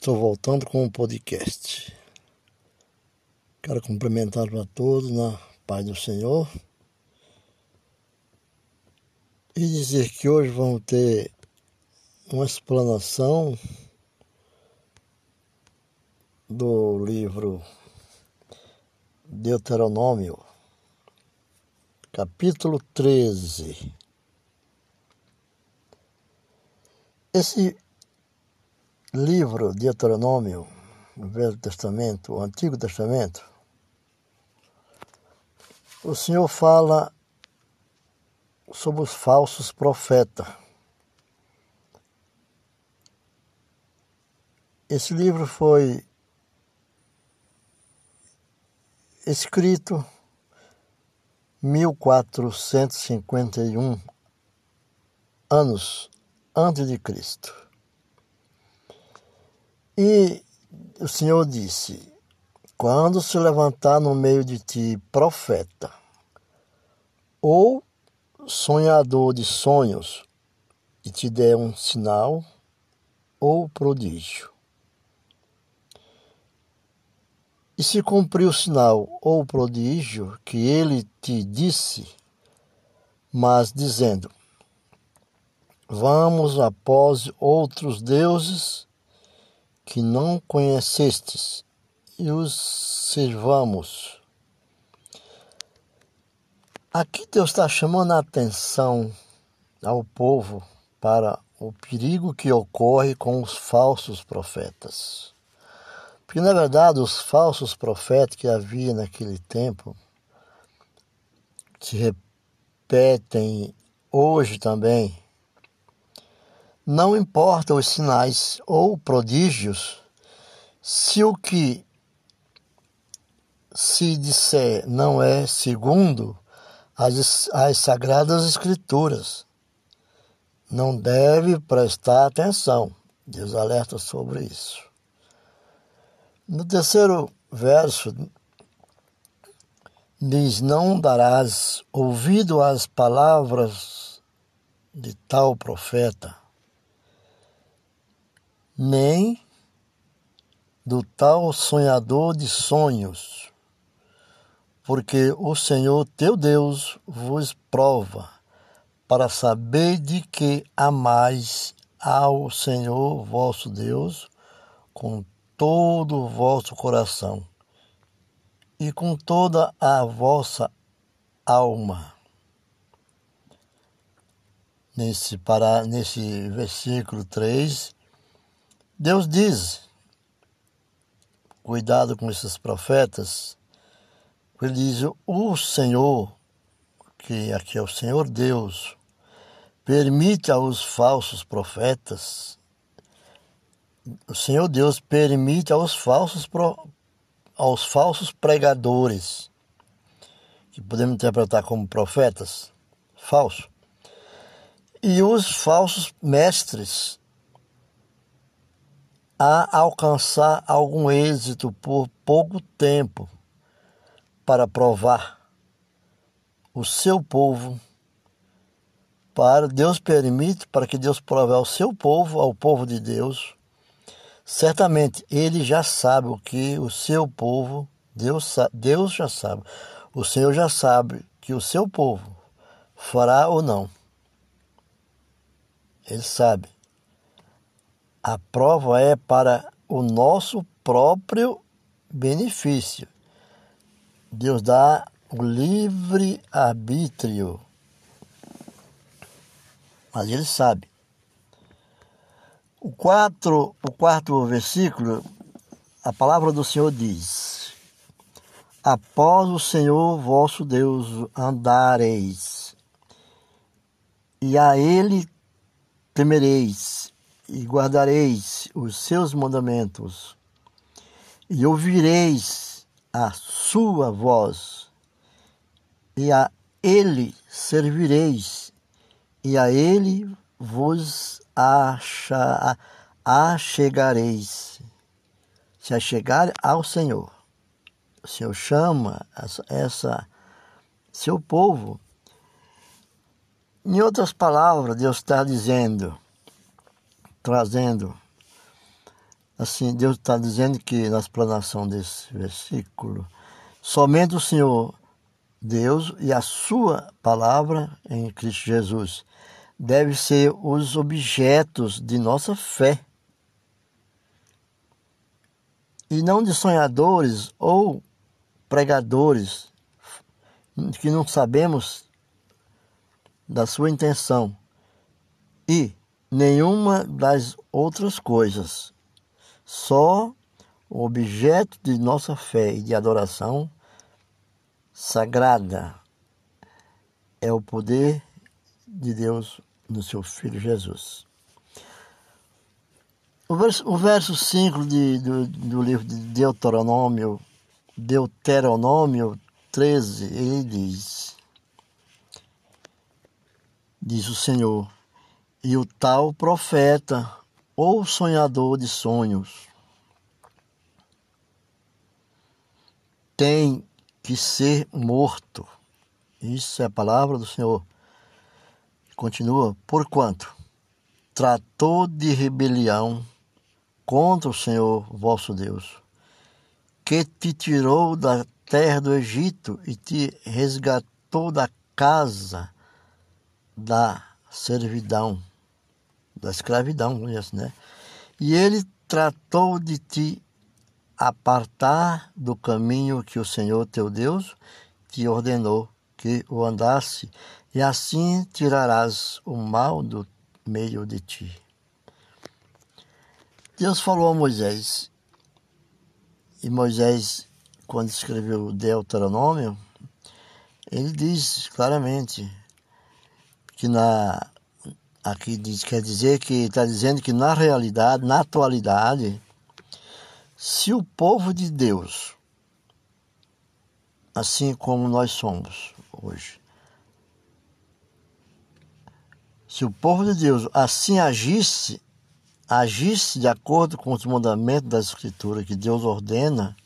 estou voltando com o podcast. Quero cumprimentar a todos na paz do Senhor e dizer que hoje vamos ter uma explanação do livro Deuteronômio, capítulo 13. Esse livro de Deuteronômio, o Velho Testamento, o Antigo Testamento, o Senhor fala sobre os falsos profetas. Esse livro foi escrito 1451 anos antes de Cristo. E o Senhor disse: Quando se levantar no meio de ti profeta, ou sonhador de sonhos, e te der um sinal ou prodígio. E se cumprir o sinal ou prodígio que ele te disse, mas dizendo: Vamos após outros deuses que não conhecestes e os servamos. Aqui Deus está chamando a atenção ao povo para o perigo que ocorre com os falsos profetas. Porque, na verdade, os falsos profetas que havia naquele tempo se repetem hoje também não importa os sinais ou prodígios, se o que se disser não é segundo as, as Sagradas Escrituras. Não deve prestar atenção. Deus alerta sobre isso. No terceiro verso, diz: Não darás ouvido às palavras de tal profeta, nem do tal sonhador de sonhos, porque o Senhor teu Deus vos prova, para saber de que amais ao Senhor vosso Deus com todo o vosso coração e com toda a vossa alma. Nesse, para, nesse versículo 3, Deus diz: cuidado com esses profetas. Ele diz: o Senhor, que aqui é o Senhor Deus, permite aos falsos profetas, o Senhor Deus permite aos falsos, aos falsos pregadores, que podemos interpretar como profetas, falso, e os falsos mestres a alcançar algum êxito por pouco tempo para provar o seu povo para Deus permite para que Deus prove ao seu povo, ao povo de Deus. Certamente ele já sabe o que o seu povo, Deus, Deus já sabe. O Senhor já sabe que o seu povo fará ou não. Ele sabe. A prova é para o nosso próprio benefício. Deus dá o livre arbítrio. Mas ele sabe. O, quatro, o quarto versículo, a palavra do Senhor diz: Após o Senhor vosso Deus andareis, e a ele temereis, e guardareis os seus mandamentos, e ouvireis a sua voz, e a ele servireis, e a ele vos acha, achegareis. Se achegar ao Senhor. O Senhor chama essa, essa seu povo. Em outras palavras, Deus está dizendo: trazendo assim, Deus está dizendo que na explanação desse versículo, somente o Senhor Deus e a sua palavra em Cristo Jesus deve ser os objetos de nossa fé. E não de sonhadores ou pregadores que não sabemos da sua intenção e nenhuma das outras coisas. Só o objeto de nossa fé e de adoração sagrada é o poder de Deus no seu Filho Jesus. O verso, o verso 5 de, do, do livro de Deuteronômio, Deuteronômio 13, ele diz: Diz o Senhor, e o tal profeta ou sonhador de sonhos tem que ser morto. Isso é a palavra do Senhor. Continua, porquanto tratou de rebelião contra o Senhor vosso Deus, que te tirou da terra do Egito e te resgatou da casa da servidão, da escravidão, né? E ele tratou de te apartar do caminho que o Senhor teu Deus te ordenou que o andasse, e assim tirarás o mal do meio de ti. Deus falou a Moisés, e Moisés, quando escreveu o Deuteronômio, ele diz claramente que na aqui diz, quer dizer que está dizendo que na realidade, na atualidade, se o povo de Deus, assim como nós somos hoje, se o povo de Deus assim agisse, agisse de acordo com os mandamentos da Escritura que Deus ordena,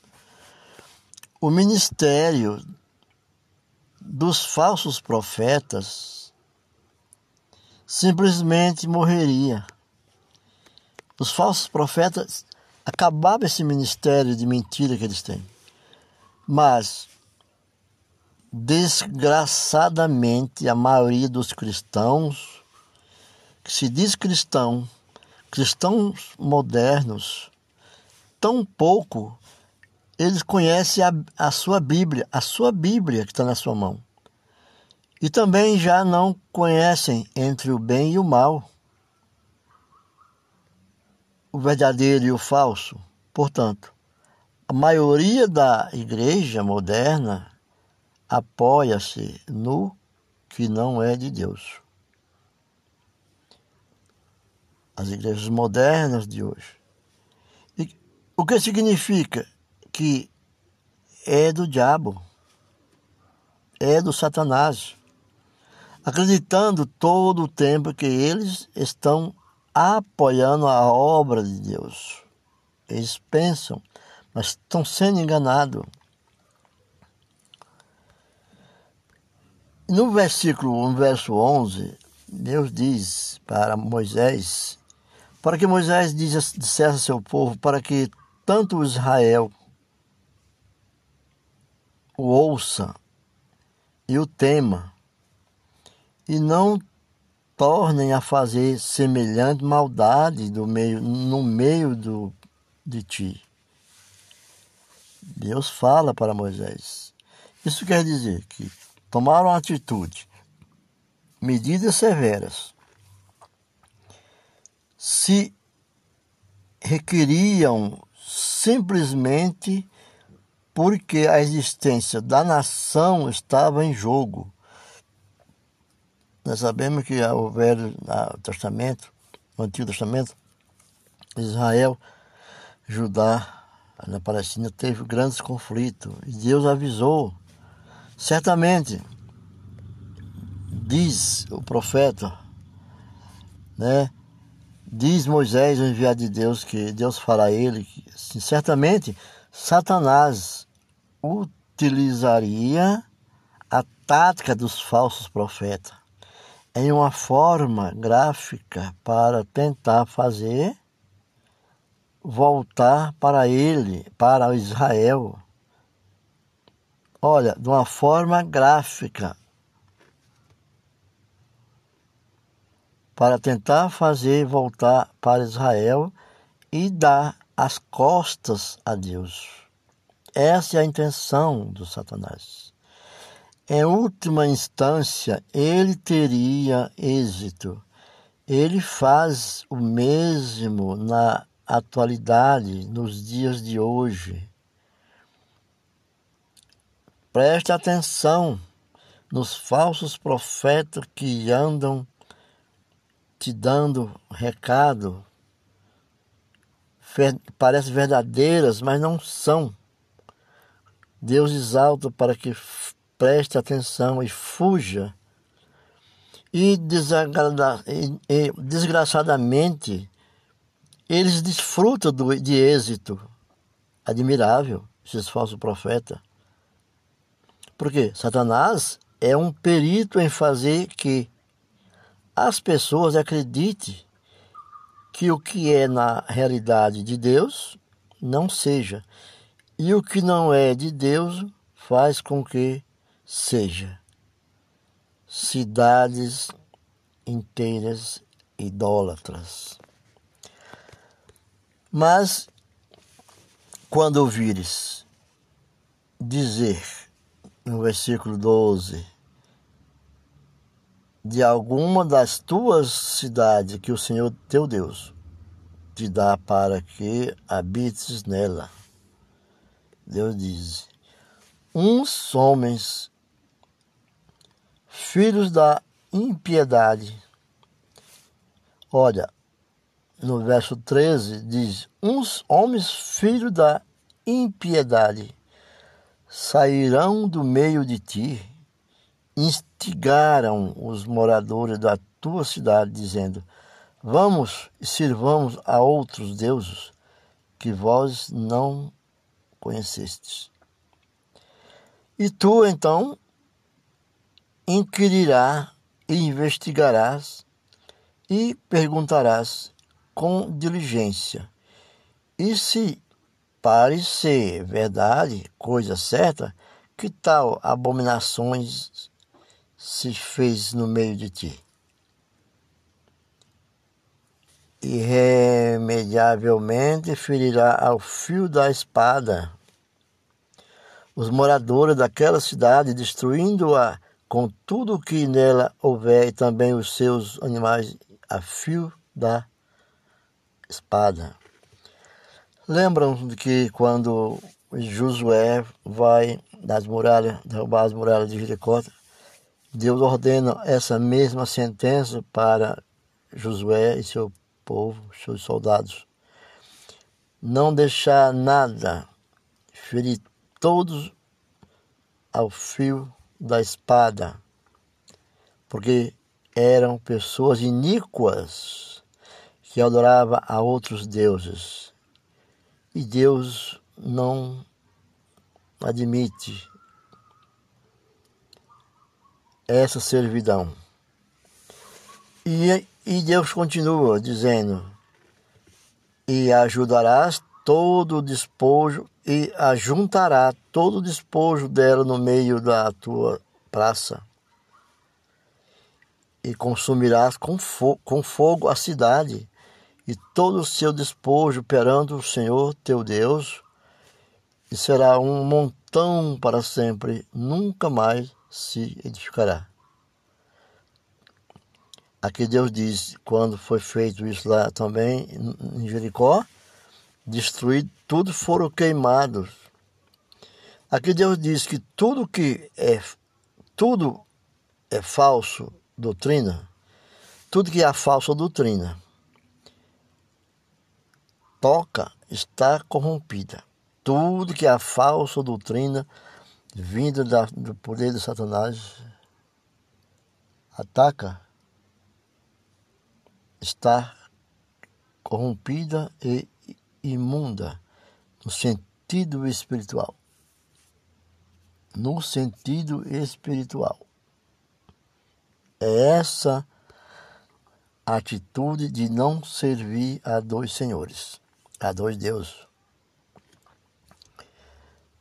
o ministério dos falsos profetas simplesmente morreria. Os falsos profetas acabava esse ministério de mentira que eles têm. Mas, desgraçadamente, a maioria dos cristãos, que se diz cristão, cristãos modernos, tão pouco eles conhecem a, a sua Bíblia, a sua Bíblia que está na sua mão. E também já não conhecem entre o bem e o mal o verdadeiro e o falso. Portanto, a maioria da igreja moderna apoia-se no que não é de Deus. As igrejas modernas de hoje. E o que significa que é do diabo, é do Satanás, acreditando todo o tempo que eles estão apoiando a obra de Deus. Eles pensam, mas estão sendo enganados. No versículo, no verso 11, Deus diz para Moisés, para que Moisés dissesse a seu povo, para que tanto Israel o ouça e o tema, e não tornem a fazer semelhante maldade do meio, no meio do, de ti. Deus fala para Moisés. Isso quer dizer que tomaram atitude, medidas severas, se requeriam simplesmente porque a existência da nação estava em jogo nós sabemos que o Velho Testamento, o Antigo Testamento, Israel, Judá, na Palestina, teve grandes conflitos. E Deus avisou. Certamente, diz o profeta, né? Diz Moisés, o enviado de Deus, que Deus fala a ele que assim, certamente Satanás utilizaria a tática dos falsos profetas em uma forma gráfica para tentar fazer voltar para ele, para Israel. Olha, de uma forma gráfica, para tentar fazer voltar para Israel e dar as costas a Deus. Essa é a intenção do Satanás. Em última instância, ele teria êxito. Ele faz o mesmo na atualidade, nos dias de hoje. Preste atenção nos falsos profetas que andam te dando recado, parecem verdadeiras, mas não são. Deus exalta para que preste atenção e fuja. E, e desgraçadamente, eles desfrutam do, de êxito admirável, esses falsos profetas. Porque Satanás é um perito em fazer que as pessoas acreditem que o que é na realidade de Deus não seja, e o que não é de Deus faz com que seja. Cidades inteiras idólatras. Mas, quando ouvires dizer, no versículo 12, de alguma das tuas cidades que o Senhor teu Deus te dá para que habites nela. Deus diz: uns homens, filhos da impiedade. Olha, no verso 13 diz: uns homens, filhos da impiedade, sairão do meio de ti instigaram os moradores da tua cidade, dizendo: Vamos e sirvamos a outros deuses que vós não conhecestes. E tu então inquirirás e investigarás e perguntarás com diligência. E se parecer verdade, coisa certa, que tal abominações se fez no meio de ti. Irremediavelmente ferirá ao fio da espada os moradores daquela cidade, destruindo-a com tudo o que nela houver, e também os seus animais a fio da espada. Lembram de que quando Josué vai das muralhas, derrubar as muralhas de Jericó, Deus ordena essa mesma sentença para Josué e seu povo, seus soldados. Não deixar nada, ferir todos ao fio da espada, porque eram pessoas iníquas que adoravam a outros deuses. E Deus não admite essa servidão. E, e Deus continua dizendo: E ajudarás todo o despojo e ajuntará todo o despojo dela no meio da tua praça. E consumirás com, fo com fogo a cidade e todo o seu despojo perante o Senhor teu Deus, e será um montão para sempre, nunca mais se edificará. Aqui Deus diz, quando foi feito isso lá também em Jericó, destruído, tudo foram queimados. Aqui Deus diz que tudo que é tudo é falso doutrina, tudo que é a falsa doutrina toca está corrompida. Tudo que é a falsa doutrina vinda da, do poder de Satanás, ataca, está corrompida e imunda no sentido espiritual. No sentido espiritual. É essa atitude de não servir a dois senhores. Há dois deuses.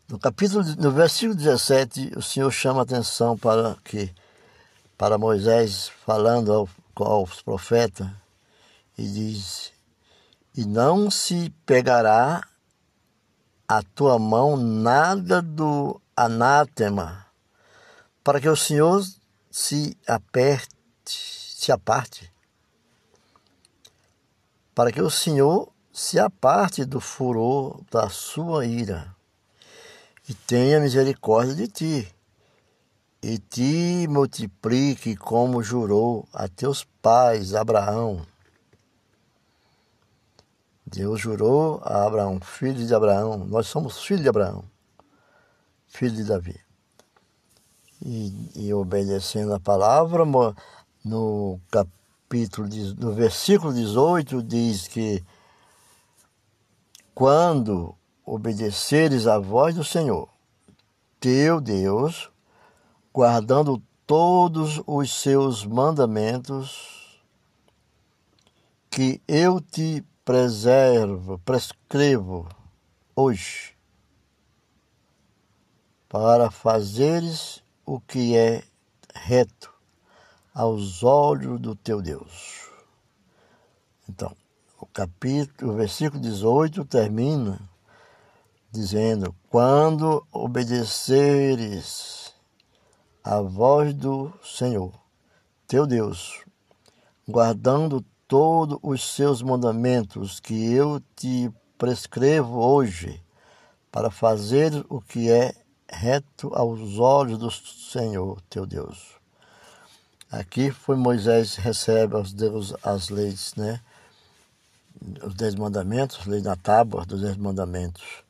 No capítulo, no versículo 17, o Senhor chama a atenção para que para Moisés falando ao, aos profetas e diz: E não se pegará a tua mão nada do anátema, para que o Senhor se aperte, se aparte, para que o Senhor se aparte do furor da sua ira. E tenha misericórdia de ti, e te multiplique como jurou a teus pais Abraão. Deus jurou a Abraão, filho de Abraão, nós somos filhos de Abraão, filho de Davi. E, e obedecendo a palavra, no capítulo, no versículo 18, diz que quando obedeceres à voz do Senhor, teu Deus, guardando todos os seus mandamentos, que eu te preservo, prescrevo hoje, para fazeres o que é reto aos olhos do teu Deus. Então, o capítulo, o versículo 18 termina dizendo: Quando obedeceres a voz do Senhor, teu Deus, guardando todos os seus mandamentos que eu te prescrevo hoje, para fazer o que é reto aos olhos do Senhor, teu Deus. Aqui foi Moisés recebe aos Deus as leis, né? Os dez mandamentos, lei na tábua dos dez mandamentos.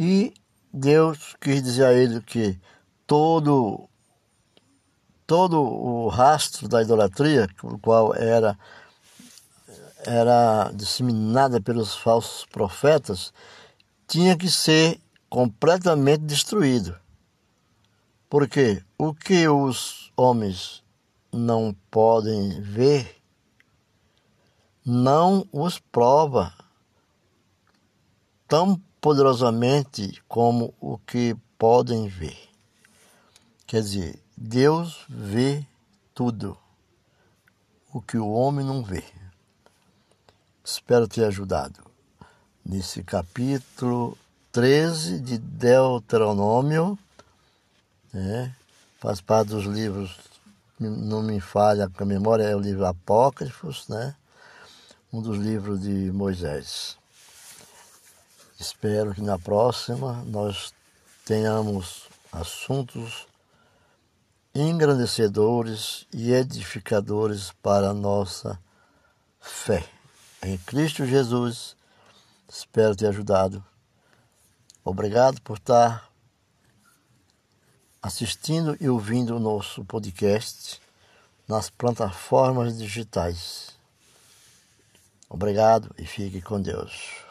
E Deus quis dizer a ele que todo todo o rastro da idolatria, o qual era era disseminada pelos falsos profetas, tinha que ser completamente destruído. Porque o que os homens não podem ver não os prova tão poderosamente como o que podem ver. Quer dizer, Deus vê tudo, o que o homem não vê. Espero ter ajudado nesse capítulo 13 de Deuteronômio, né? faz parte dos livros, não me falha a memória, é o livro Apócrifos, né? um dos livros de Moisés. Espero que na próxima nós tenhamos assuntos engrandecedores e edificadores para a nossa fé. Em Cristo Jesus, espero ter ajudado. Obrigado por estar assistindo e ouvindo o nosso podcast nas plataformas digitais. Obrigado e fique com Deus.